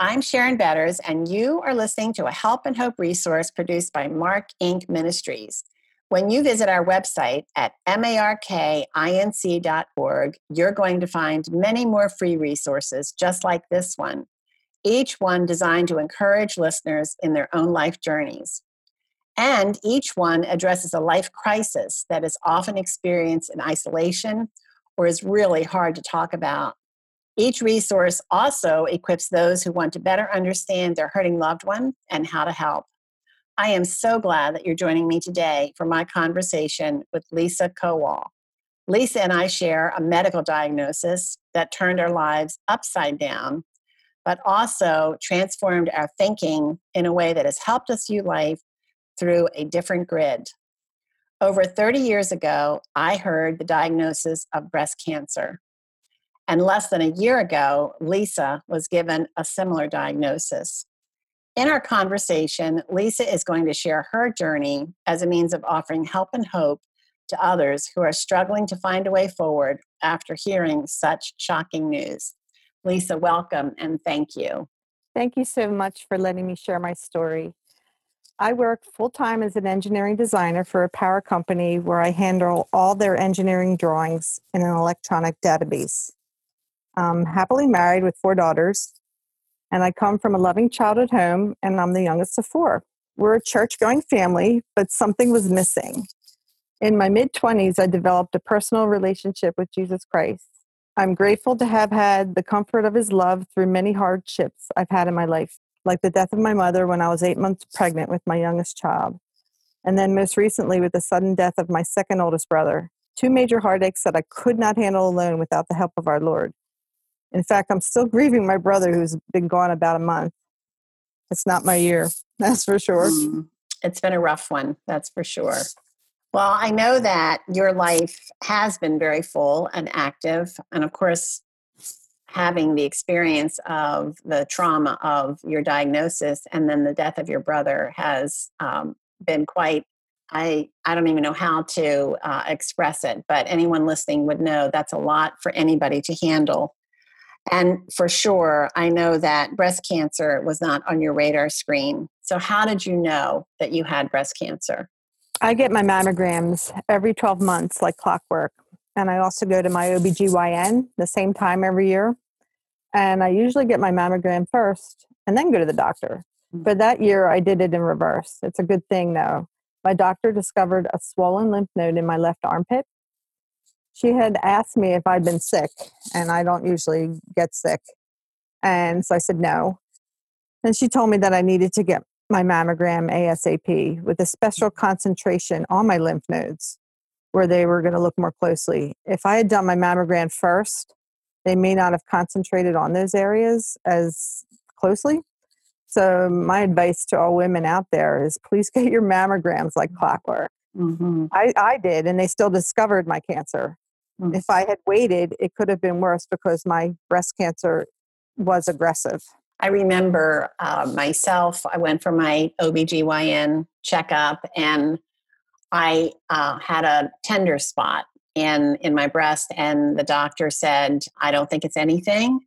I'm Sharon Betters, and you are listening to a Help and Hope resource produced by Mark Inc. Ministries. When you visit our website at markinc.org, you're going to find many more free resources just like this one, each one designed to encourage listeners in their own life journeys. And each one addresses a life crisis that is often experienced in isolation or is really hard to talk about. Each resource also equips those who want to better understand their hurting loved one and how to help. I am so glad that you're joining me today for my conversation with Lisa Kowal. Lisa and I share a medical diagnosis that turned our lives upside down, but also transformed our thinking in a way that has helped us view life through a different grid. Over 30 years ago, I heard the diagnosis of breast cancer. And less than a year ago, Lisa was given a similar diagnosis. In our conversation, Lisa is going to share her journey as a means of offering help and hope to others who are struggling to find a way forward after hearing such shocking news. Lisa, welcome and thank you. Thank you so much for letting me share my story. I work full time as an engineering designer for a power company where I handle all their engineering drawings in an electronic database. I'm happily married with four daughters and I come from a loving childhood home, and I'm the youngest of four. We're a church going family, but something was missing. In my mid 20s, I developed a personal relationship with Jesus Christ. I'm grateful to have had the comfort of his love through many hardships I've had in my life, like the death of my mother when I was eight months pregnant with my youngest child, and then most recently with the sudden death of my second oldest brother. Two major heartaches that I could not handle alone without the help of our Lord. In fact, I'm still grieving my brother who's been gone about a month. It's not my year, that's for sure. Mm, it's been a rough one, that's for sure. Well, I know that your life has been very full and active. And of course, having the experience of the trauma of your diagnosis and then the death of your brother has um, been quite I, I don't even know how to uh, express it, but anyone listening would know that's a lot for anybody to handle. And for sure, I know that breast cancer was not on your radar screen. So, how did you know that you had breast cancer? I get my mammograms every 12 months, like clockwork. And I also go to my OBGYN the same time every year. And I usually get my mammogram first and then go to the doctor. Mm. But that year, I did it in reverse. It's a good thing, though. My doctor discovered a swollen lymph node in my left armpit she had asked me if I'd been sick, and I don't usually get sick. And so I said no. And she told me that I needed to get my mammogram ASAP with a special concentration on my lymph nodes where they were going to look more closely. If I had done my mammogram first, they may not have concentrated on those areas as closely. So, my advice to all women out there is please get your mammograms like clockwork. Mm-hmm. I, I did, and they still discovered my cancer. Mm-hmm. If I had waited, it could have been worse because my breast cancer was aggressive. I remember uh, myself, I went for my OBGYN checkup and I uh, had a tender spot in, in my breast, and the doctor said, I don't think it's anything,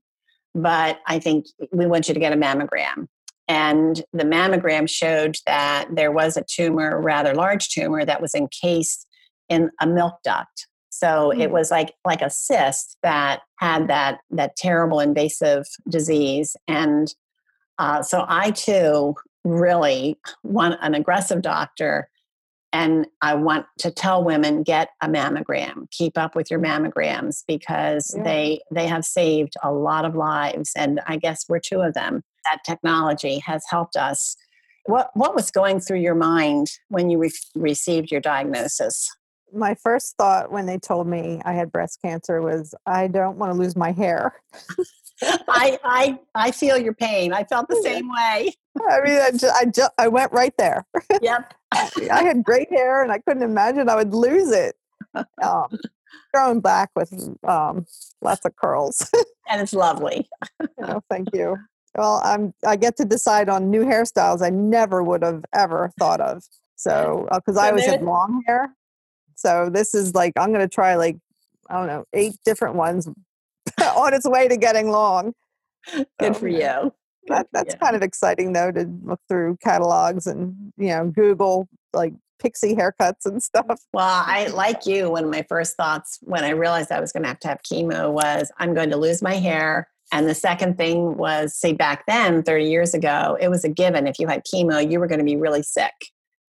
but I think we want you to get a mammogram. And the mammogram showed that there was a tumor, rather large tumor, that was encased in a milk duct. So mm. it was like like a cyst that had that that terrible invasive disease, and uh, so I too really want an aggressive doctor, and I want to tell women get a mammogram, keep up with your mammograms because yeah. they they have saved a lot of lives, and I guess we're two of them. That technology has helped us. What what was going through your mind when you re- received your diagnosis? My first thought when they told me I had breast cancer was, I don't want to lose my hair. I, I, I feel your pain. I felt the same way. I mean, I, just, I, just, I went right there. Yep. I had great hair and I couldn't imagine I would lose it. Um, growing back with um, lots of curls. and it's lovely. oh, thank you. Well, I'm, I get to decide on new hairstyles I never would have ever thought of. So, because uh, I always had long hair, so this is like I'm going to try like I don't know eight different ones on its way to getting long. Good for you. that, that's yeah. kind of exciting though to look through catalogs and you know Google like pixie haircuts and stuff. Well, I like you. One of my first thoughts when I realized I was going to have to have chemo was I'm going to lose my hair. And the second thing was, say, back then, 30 years ago, it was a given. If you had chemo, you were going to be really sick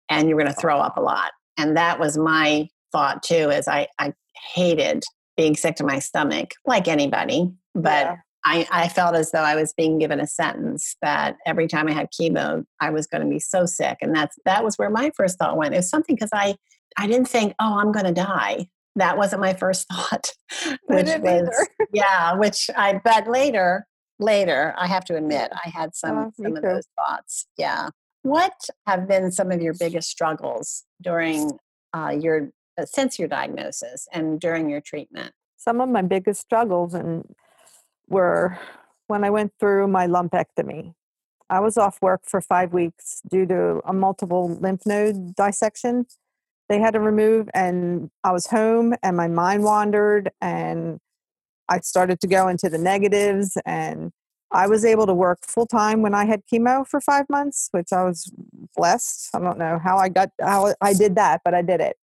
and you were going to throw up a lot. And that was my thought too, is I, I hated being sick to my stomach, like anybody. But yeah. I, I felt as though I was being given a sentence that every time I had chemo, I was going to be so sick. And that's that was where my first thought went. It was something because I I didn't think, oh, I'm going to die. That wasn't my first thought. which was yeah, which I but later later I have to admit I had some oh, some of those thoughts. Yeah. What have been some of your biggest struggles during uh, your Uh, since your diagnosis and during your treatment? Some of my biggest struggles and were when I went through my lumpectomy. I was off work for five weeks due to a multiple lymph node dissection they had to remove, and I was home, and my mind wandered, and I started to go into the negatives, and I was able to work full time when I had chemo for five months, which I was blessed. I don't know how I got how I did that, but I did it.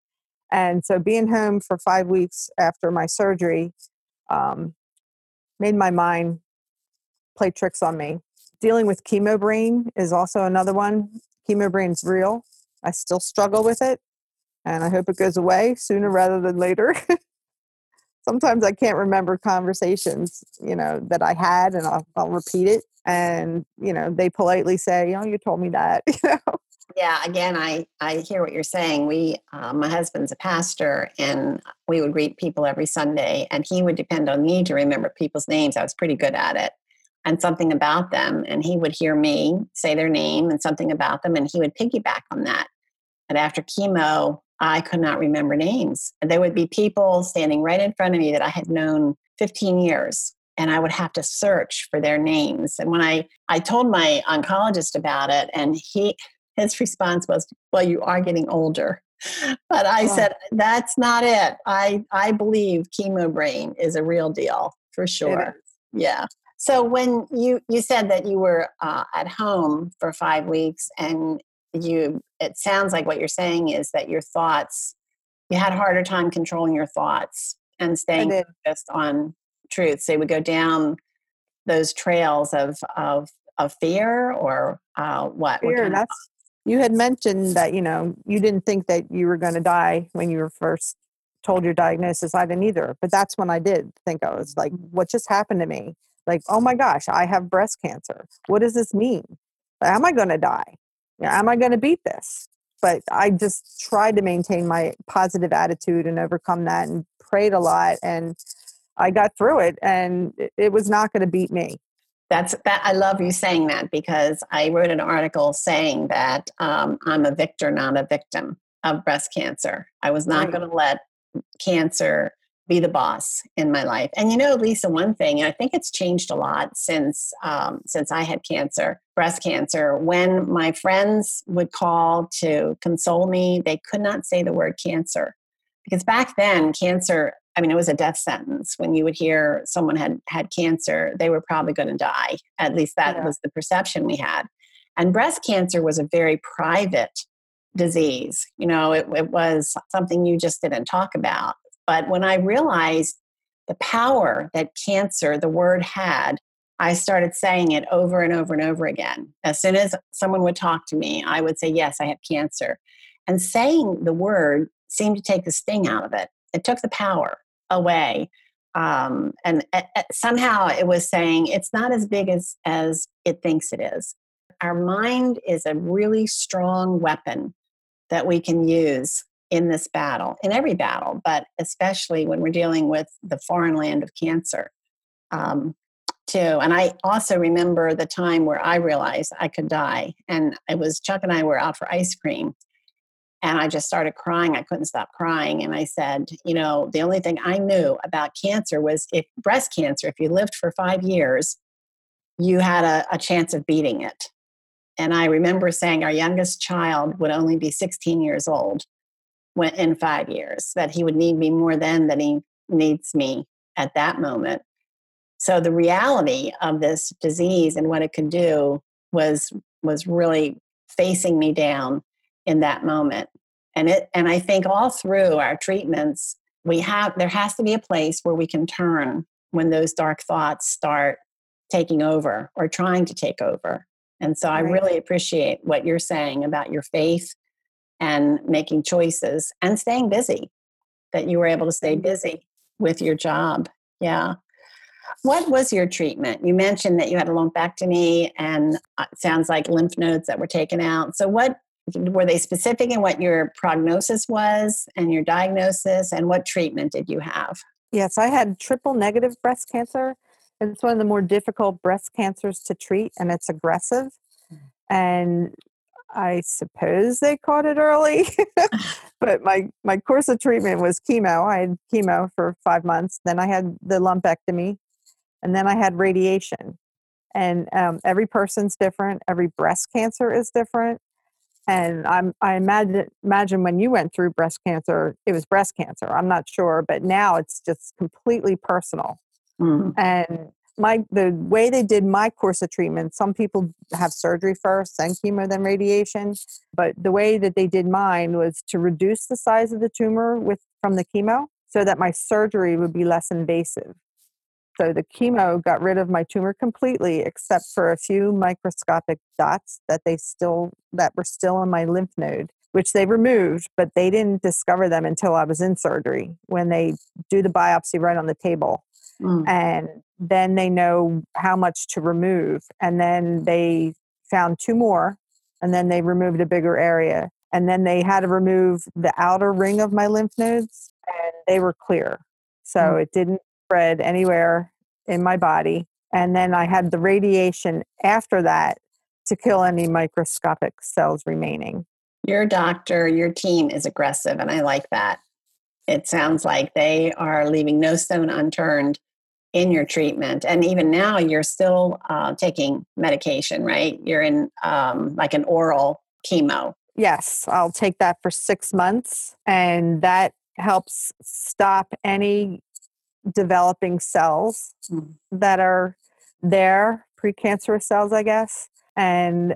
And so being home for five weeks after my surgery um, made my mind play tricks on me. Dealing with chemo brain is also another one. Chemo brain's real. I still struggle with it, and I hope it goes away sooner rather than later. Sometimes I can't remember conversations, you know, that I had, and I'll, I'll repeat it, and you know, they politely say, "Oh, you told me that," you know yeah again i i hear what you're saying. We uh, my husband's a pastor and we would greet people every sunday and he would depend on me to remember people's names. I was pretty good at it. And something about them and he would hear me say their name and something about them and he would piggyback on that. And after chemo i could not remember names. And there would be people standing right in front of me that i had known 15 years and I would have to search for their names. And when I I told my oncologist about it, and he his response was, Well, you are getting older. But I oh. said, That's not it. I, I believe chemo brain is a real deal for sure. Yeah. So when you you said that you were uh, at home for five weeks, and you, it sounds like what you're saying is that your thoughts, you had a harder time controlling your thoughts and staying focused on truth. So you would go down those trails of of of fear or uh, what? Fear. that's you had mentioned that you know you didn't think that you were going to die when you were first told your diagnosis. I didn't either but that's when i did think i was like what just happened to me? Like oh my gosh i have breast cancer. What does this mean? Am i going to die am i going to beat this? But i just tried to maintain my positive attitude and overcome that and prayed a lot and i got through it and it was not going to beat me that's that i love you saying that because i wrote an article saying that um, i'm a victor not a victim of breast cancer. I was not right. going to let cancer be the boss in my life. And you know lisa one thing and i think it's changed a lot since um, since i had cancer breast cancer. When my friends would call to console me they could not say the word cancer because back then cancer I mean, it was a death sentence. When you would hear someone had had cancer, they were probably going to die. At least that yeah. was the perception we had. And breast cancer was a very private disease. You know, it, it was something you just didn't talk about. But when I realized the power that cancer, the word had, I started saying it over and over and over again. As soon as someone would talk to me, I would say, Yes, I have cancer. And saying the word seemed to take the sting out of it it took the power away um, and uh, somehow it was saying it's not as big as as it thinks it is. Our mind is a really strong weapon that we can use in this battle in every battle but especially when we're dealing with the foreign land of cancer um, too. And i also remember the time where i realized i could die and it was chuck and i were out for ice cream and I just started crying. I couldn't stop crying. And I said, you know, the only thing I knew about cancer was if breast cancer, if you lived for five years, you had a, a chance of beating it. And I remember saying our youngest child would only be 16 years old when, in five years, that he would need me more then than he needs me at that moment. So the reality of this disease and what it could do was was really facing me down in that moment. And it and I think all through our treatments, we have there has to be a place where we can turn when those dark thoughts start taking over or trying to take over. And so I really appreciate what you're saying about your faith and making choices and staying busy, that you were able to stay mm-hmm. busy with your job. Yeah. What was your treatment? You mentioned that you had a lumpectomy and uh, it sounds like lymph nodes that were taken out. So, what were they specific in what your prognosis was and your diagnosis, and what treatment did you have? Yes, I had triple negative breast cancer. It's one of the more difficult breast cancers to treat, and it's aggressive. Mm. And I suppose they caught it early, but my my course of treatment was chemo. I had chemo for five months. Then I had the lumpectomy, and then I had radiation. And um, every person's different. Every breast cancer is different. And I'm I imagine imagine when you went through breast cancer, it was breast cancer. I'm not sure, but now it's just completely personal. Mm. And my the way they did my course of treatment some people have surgery first then chemo then radiation but the way that they did mine was to reduce the size of the tumor with from the chemo so that my surgery would be less invasive so the chemo got rid of my tumor completely except for a few microscopic dots that they still that were still in my lymph node which they removed but they didn't discover them until i was in surgery when they do the biopsy right on the table mm. and then they know how much to remove. And then they found two more, and then they removed a bigger area. And then they had to remove the outer ring of my lymph nodes, and they were clear. So mm. it didn't spread anywhere in my body. And then I had the radiation after that to kill any microscopic cells remaining. Your doctor, your team is aggressive, and I like that. It sounds like they are leaving no stone unturned in your treatment and even now you're still uh, taking medication right you're in um, like an oral chemo yes i'll take that for six months and that helps stop any developing cells mm. that are there precancerous cells i guess and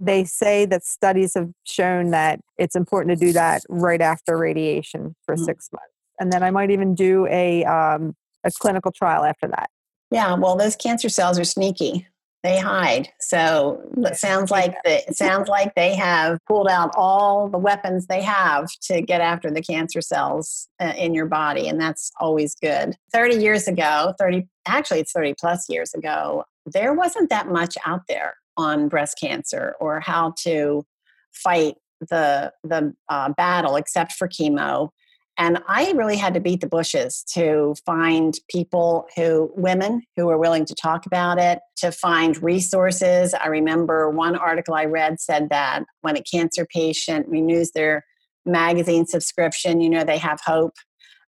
they say that studies have shown that it's important to do that right after radiation for mm. six months and then i might even do a um, a clinical trial after that. Yeah, well, those cancer cells are sneaky. They hide. So it sounds like the, it sounds like they have pulled out all the weapons they have to get after the cancer cells uh, in your body, and that's always good. Thirty years ago, thirty actually it's thirty plus years ago, there wasn't that much out there on breast cancer or how to fight the the uh, battle except for chemo and I really had to beat the bushes to find people who, women who were willing to talk about it, to find resources. I remember one article I read said that when a cancer patient renews their magazine subscription, you know, they have hope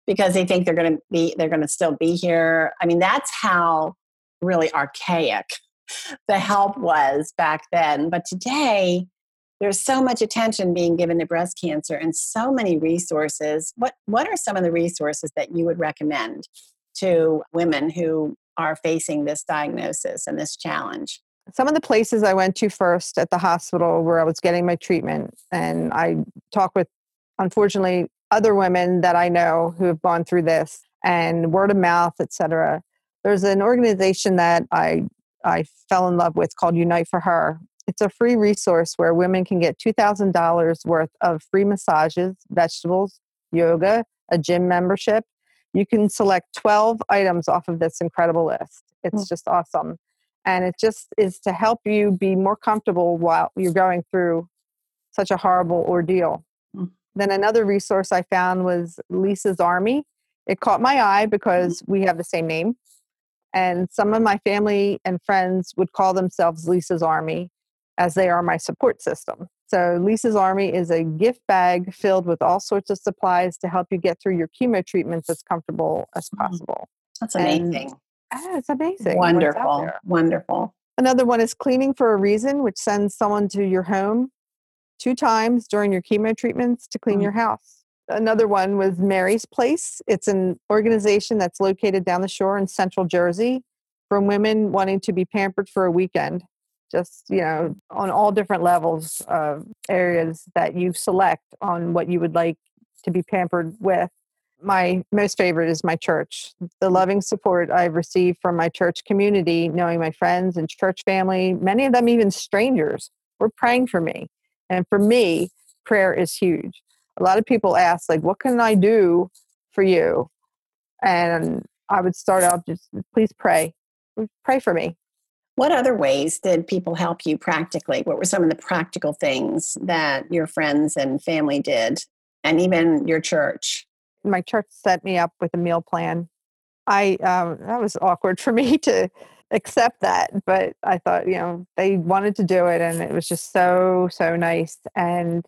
because they think they're going to be, they're going to still be here. I mean, that's how really archaic the help was back then. But today, there's so much attention being given to breast cancer and so many resources. What what are some of the resources that you would recommend to women who are facing this diagnosis and this challenge? Some of the places I went to first at the hospital where I was getting my treatment, and I talked with, unfortunately, other women that I know who have gone through this, and word of mouth, etc. There's an organization that I I fell in love with called Unite for Her, it's a free resource where women can get $2,000 worth of free massages, vegetables, yoga, a gym membership. You can select 12 items off of this incredible list. It's mm. just awesome. And it just is to help you be more comfortable while you're going through such a horrible ordeal. Mm. Then another resource I found was Lisa's Army. It caught my eye because mm. we have the same name. And some of my family and friends would call themselves Lisa's Army as they are my support system. So, Lisa's Army is a gift bag filled with all sorts of supplies to help you get through your chemo treatments as comfortable as mm. possible. That's amazing. And, it's amazing. Wonderful. Wonderful. Another one is Cleaning for a Reason, which sends someone to your home two times during your chemo treatments to clean mm. your house. Another one was Mary's Place. It's an organization that's located down the shore in central Jersey from women wanting to be pampered for a weekend, just, you know, on all different levels of areas that you select on what you would like to be pampered with. My most favorite is my church. The mm. loving support I've received from my church community, knowing my friends and church family, many of them even strangers, were praying for me. And for me, prayer is huge. A lot of people ask, like, what can I do for you? And I would start out just, please pray. Pray for me. What other ways did people help you practically? What were some of the practical things that your friends and family did, and even your church? My church set me up with a meal plan. I um, that was awkward for me to accept that, but I thought you know they wanted to do it, and it was just so so nice. And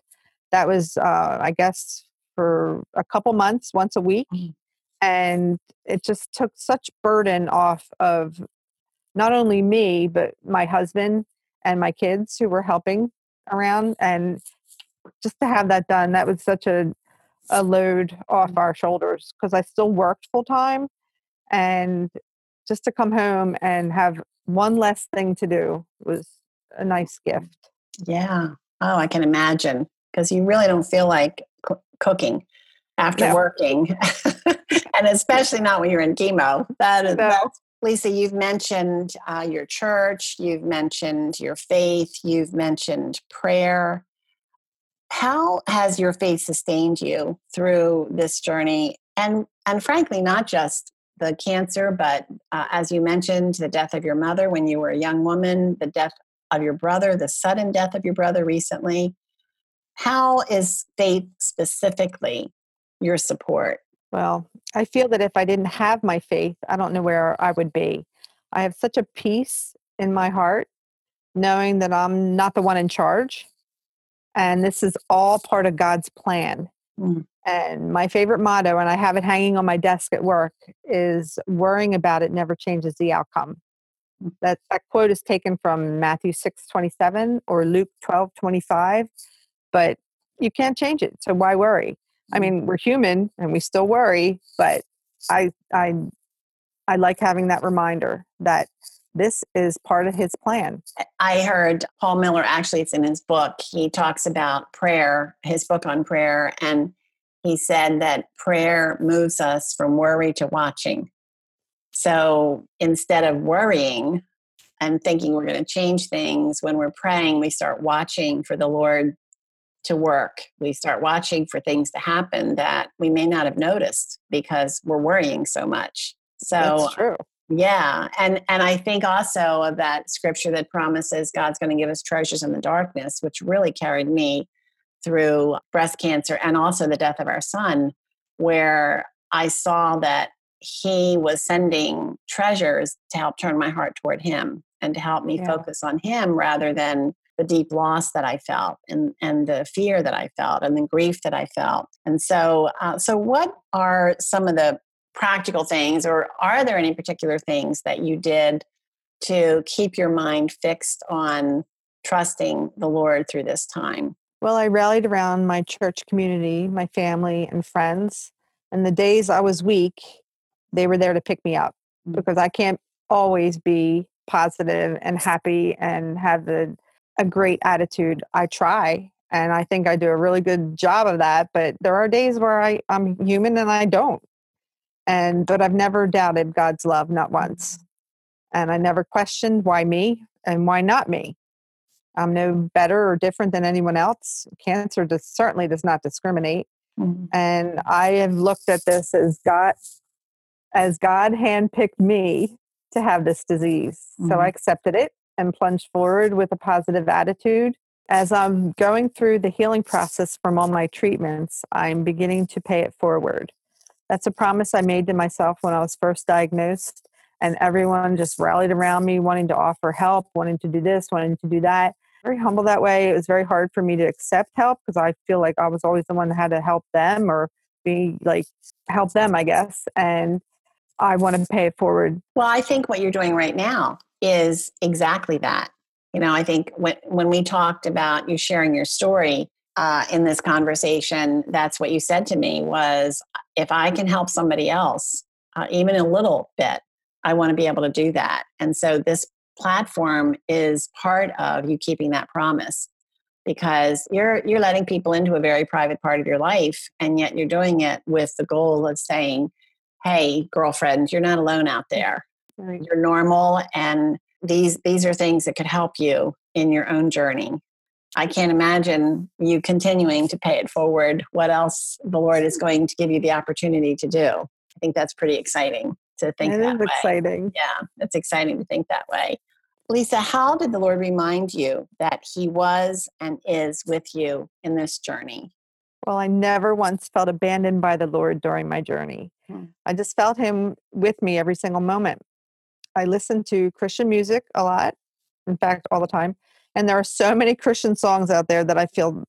that was, uh, I guess, for a couple months, once a week, mm-hmm. and it just took such burden off of not only me, but my husband and my kids who were helping around. And just to have that done, that was such a, a load off our shoulders because I still worked full time. And just to come home and have one less thing to do was a nice gift. Yeah. Oh, I can imagine because you really don't feel like c- cooking after no. working, and especially not when you're in chemo. That is no. that's Lisa, you've mentioned uh, your church, you've mentioned your faith, you've mentioned prayer. How has your faith sustained you through this journey? And, and frankly, not just the cancer, but uh, as you mentioned, the death of your mother when you were a young woman, the death of your brother, the sudden death of your brother recently. How is faith specifically your support? Well, I feel that if I didn't have my faith, I don't know where I would be. I have such a peace in my heart knowing that I'm not the one in charge and this is all part of God's plan. Mm. And my favorite motto, and I have it hanging on my desk at work, is worrying about it never changes the outcome. Mm. That, that quote is taken from Matthew 6 27 or Luke 12 25, but you can't change it. So why worry? I mean, we're human and we still worry, but I I I like having that reminder that this is part of his plan. I heard Paul Miller actually it's in his book. He talks about prayer, his book on prayer and he said that prayer moves us from worry to watching. So instead of worrying and thinking we're going to change things, when we're praying, we start watching for the Lord to work. We start watching for things to happen that we may not have noticed because we're worrying so much. So That's true. Yeah, and and I think also of that scripture that promises God's going to give us treasures in the darkness, which really carried me through breast cancer and also the death of our son, where I saw that he was sending treasures to help turn my heart toward him and to help me yeah. focus on him rather than the deep loss that I felt and, and the fear that I felt and the grief that I felt. And so, uh, so what are some of the practical things, or are there any particular things that you did to keep your mind fixed on trusting the Lord through this time? Well, I rallied around my church community, my family, and friends. And the days I was weak, they were there to pick me up mm. because I can't always be positive and happy and have the a great attitude. I try and I think I do a really good job of that, but there are days where I, I'm human and I don't. And but I've never doubted God's love, not once. And I never questioned why me and why not me. I'm no better or different than anyone else. Cancer does, certainly does not discriminate. Mm-hmm. And I have looked at this as God as God handpicked me to have this disease. Mm-hmm. So I mm-hmm. accepted it and plunge forward with a positive attitude. As I'm going through the healing process from all my treatments, I'm beginning to pay it forward. That's a promise I made to myself when I was first diagnosed, and everyone just rallied around me, wanting to offer help, wanting to do this, wanting to do that. Very humble that way. It was very hard for me to accept help because I feel like I was always the one that had to help them or be like help them, I guess. And I want to pay it forward. Well, I think what you're doing right now is exactly that. You know, I think when when we talked about you sharing your story uh, in this conversation, that's what you said to me was, if I can help somebody else, uh, even a little bit, I want to be able to do that. And so this platform is part of you keeping that promise because you're you're letting people into a very private part of your life and yet you're doing it with the goal of saying hey girlfriend you're not alone out there. You're normal and these these are things that could help you in your own journey i can't imagine you continuing to pay it forward what else the lord is going to give you the opportunity to do i think that's pretty exciting to think it that is way. exciting yeah it's exciting to think that way Lisa, how did the Lord remind you that He was and is with you in this journey? Well, I never once felt abandoned by the Lord during my journey. Hmm. I just felt Him with me every single moment. I listen to Christian music a lot, in fact, all the time. And there are so many Christian songs out there that I feel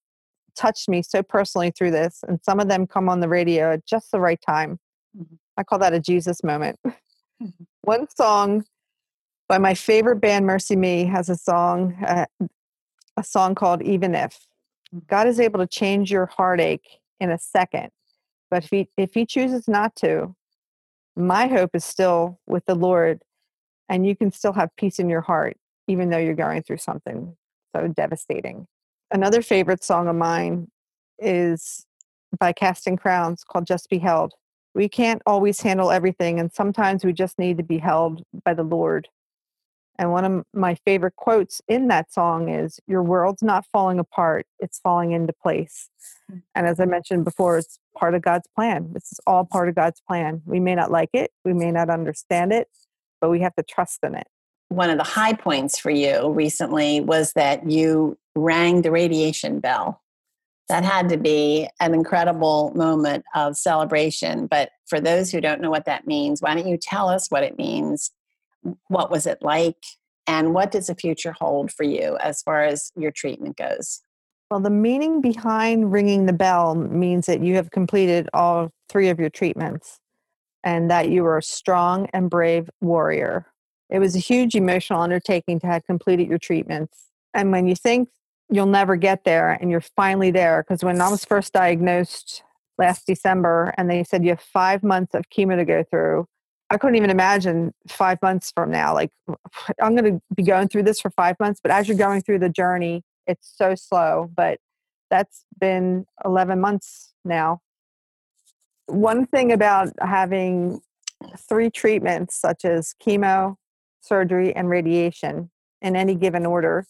touched me so personally through this. And some of them come on the radio at just the right time. Mm-hmm. I call that a Jesus moment. Mm-hmm. One song by my favorite band, MercyMe, has a song, uh, a song called "Even If." God is able to change your heartache in a second, but if he if He chooses not to, my hope is still with the Lord, and you can still have peace in your heart, even though you're going through something so devastating. Another favorite song of mine is by Casting Crowns called "Just Be Held." We can't always handle everything, and sometimes we just need to be held by the Lord and one of my favorite quotes in that song is Your world's not falling apart, it's falling into place. Mm. And as I mentioned before, it's part of God's plan. This is all part of God's plan. We may not like it, we may not understand it, but we have to trust in it. One of the high points for you recently was that you rang the radiation bell. That had to be an incredible moment of celebration. But for those who don't know what that means, why don't you tell us what it means what was it like and what does the future hold for you as far as your treatment goes well the meaning behind ringing the bell means that you have completed all three of your treatments and that you were a strong and brave warrior it was a huge emotional undertaking to have completed your treatments and when you think you'll never get there and you're finally there because when i was first diagnosed last december and they said you have five months of chemo to go through I couldn't even imagine five months from now. Like, I'm going to be going through this for five months, but as you're going through the journey, it's so slow. But that's been 11 months now. One thing about having three treatments, such as chemo, surgery, and radiation, in any given order,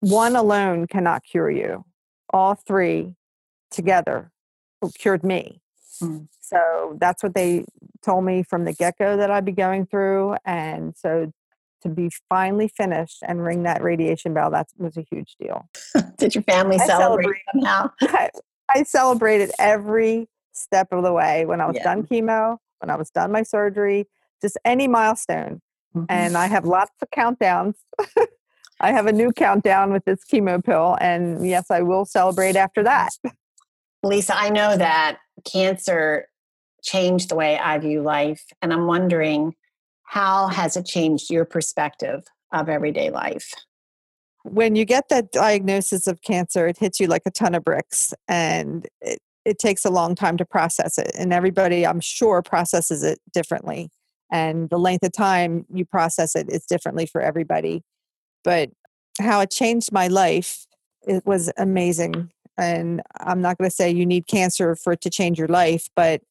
one alone cannot cure you. All three together cured me. Mm. So that's what they told me from the get go that I'd be going through. And so to be finally finished and ring that radiation bell, that was a huge deal. Did your family I celebrate somehow? I, I, celebrated every step of the way when I was yeah. done chemo, when I was done my surgery, just any milestone. Mm-hmm. And I have lots of countdowns. I have a new countdown with this chemo pill. And yes, I will celebrate after that. Lisa, I know that cancer changed the way I view life. And I'm wondering, how has it changed your perspective of everyday life? When you get that diagnosis of cancer, it hits you like a ton of bricks and it, it takes a long time to process it. And everybody, I'm sure, processes it differently. And the length of time you process it is differently for everybody. But how it changed my life, it was amazing and I'm not going to say you need cancer for it to change your life, but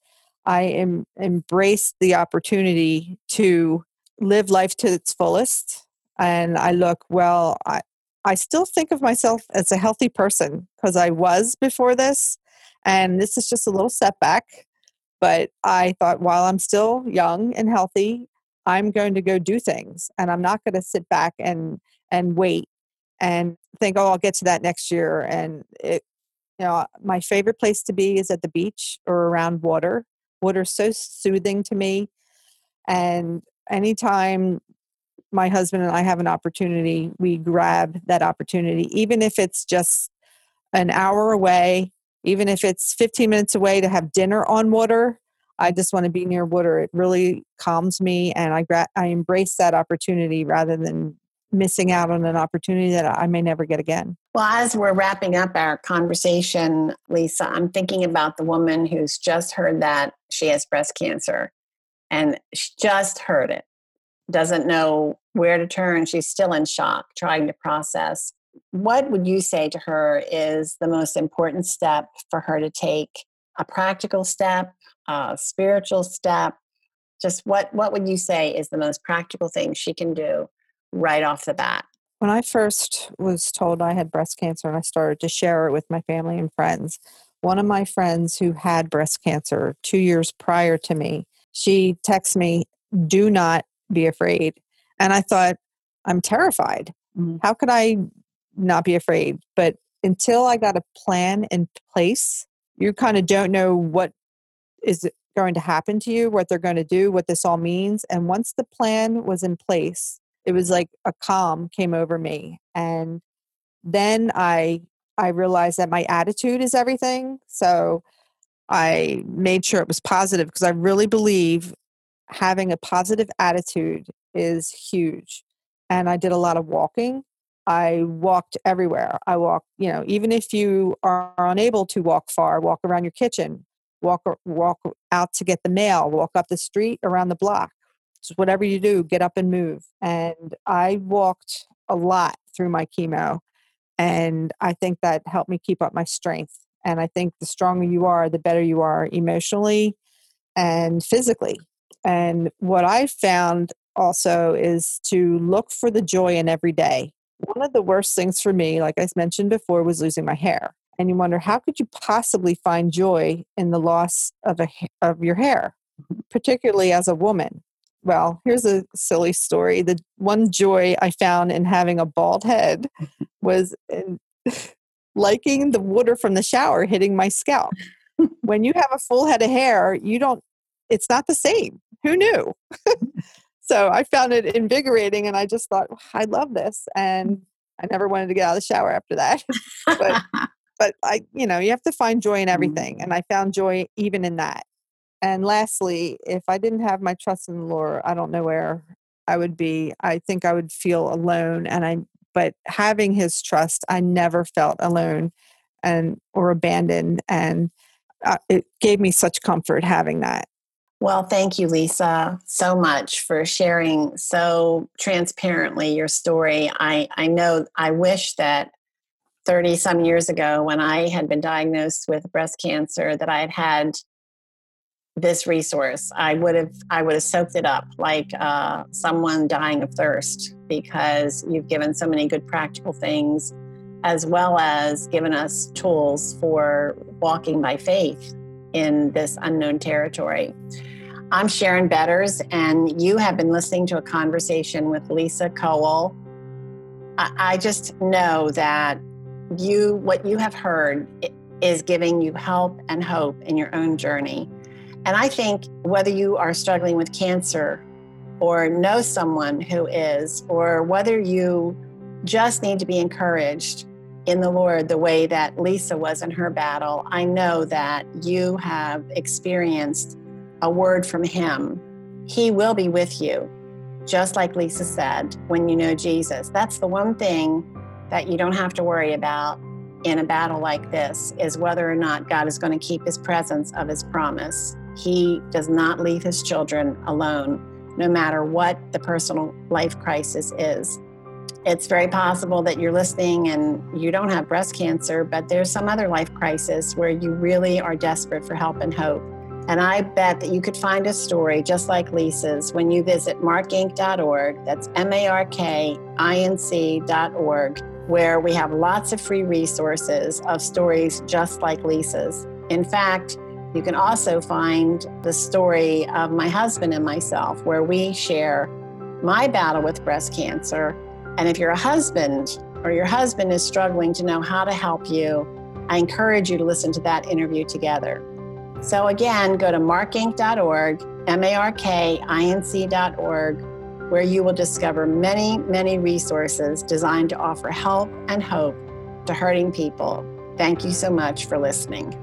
I am embrace the opportunity to live life to its fullest. And I look, well, I, I still think of myself as a healthy person because I was before this. And this is just a little setback. But I thought while I'm still young and healthy, I'm going to go do things and I'm not going to sit back and and wait and think, oh, I'll get to that next year. And it, you know, my favorite place to be is at the beach or around water. Water is so soothing to me. And anytime my husband and I have an opportunity, we grab that opportunity, even if it's just an hour away, even if it's 15 minutes away to have dinner on water. I just want to be near water. It really calms me, and I gra- I embrace that opportunity rather than missing out on an opportunity that I may never get again. Well, as we're wrapping up our conversation, Lisa, I'm thinking about the woman who's just heard that she has breast cancer and she just heard it. doesn't know where to turn. She's still in shock, trying to process. What would you say to her is the most important step for her to take? A practical step, a spiritual step? Just what, what would you say is the most practical thing she can do right off the bat? When I first was told I had breast cancer and I started to share it with my family and friends, one of my friends who had breast cancer two years prior to me, she texted me, Do not be afraid. And I thought, I'm terrified. Mm-hmm. How could I not be afraid? But until I got a plan in place, you kind of don't know what is going to happen to you, what they're going to do, what this all means. And once the plan was in place, it was like a calm came over me. And then I I realized that my attitude is everything. So I made sure it was positive because I really believe having a positive attitude is huge. And I did a lot of walking. I walked everywhere. I walk, you know, even if you are unable to walk far, walk around your kitchen, walk walk out to get the mail, walk up the street, around the block. Just whatever you do, get up and move. And I walked a lot through my chemo and I think that helped me keep up my strength. And I think the stronger you are, the better you are emotionally and physically. And what I found also is to look for the joy in every day. One of the worst things for me, like I mentioned before, was losing my hair. And you wonder how could you possibly find joy in the loss of a of your hair, particularly as a woman. Well, here's a silly story. The one joy I found in having a bald head was in liking the water from the shower hitting my scalp. when you have a full head of hair, you don't it's not the same. Who knew? So I found it invigorating and I just thought, I love this. And I never wanted to get out of the shower after that. but but I, you know, you have to find joy in everything. And I found joy even in that. And lastly, if I didn't have my trust in the Lord, I don't know where I would be. I think I would feel alone. And I, but having his trust, I never felt alone and or abandoned. And uh, it gave me such comfort having that. Well, thank you, Lisa, so much for sharing so transparently your story. I, I know I wish that 30 some years ago, when I had been diagnosed with breast cancer, that I had had this resource. I would have I would have soaked it up like uh, someone dying of thirst because you've given so many good practical things, as well as given us tools for walking by faith in this unknown territory. I'm Sharon Betters, and you have been listening to a conversation with Lisa Kowal. I, I just know that you, what you have heard, is giving you help and hope in your own journey. And I think whether you are struggling with cancer or know someone who is, or whether you just need to be encouraged in the Lord the way that Lisa was in her battle, I know that you have experienced a word from Him, He will be with you. Just like Lisa said, when you know Jesus. That's the one thing that you don't have to worry about in a battle like this is whether or not God is going to keep his presence of his promise. He does not leave his children alone, no matter what the personal life crisis is. It's very possible that you're listening and you don't have breast cancer, but there's some other life crisis where you really are desperate for help and hope. And I bet that you could find a story just like Lisa's when you visit markinc.org. That's M A R K I N C.org, where we have lots of free resources of stories just like Lisa's. In fact, you can also find the story of my husband and myself, where we share my battle with breast cancer. And if you're a husband or your husband is struggling to know how to help you, I encourage you to listen to that interview together. So again, go to markinc.org, M A R K I N C.org, where you will discover many, many resources designed to offer help and hope to hurting people. Thank you so much for listening.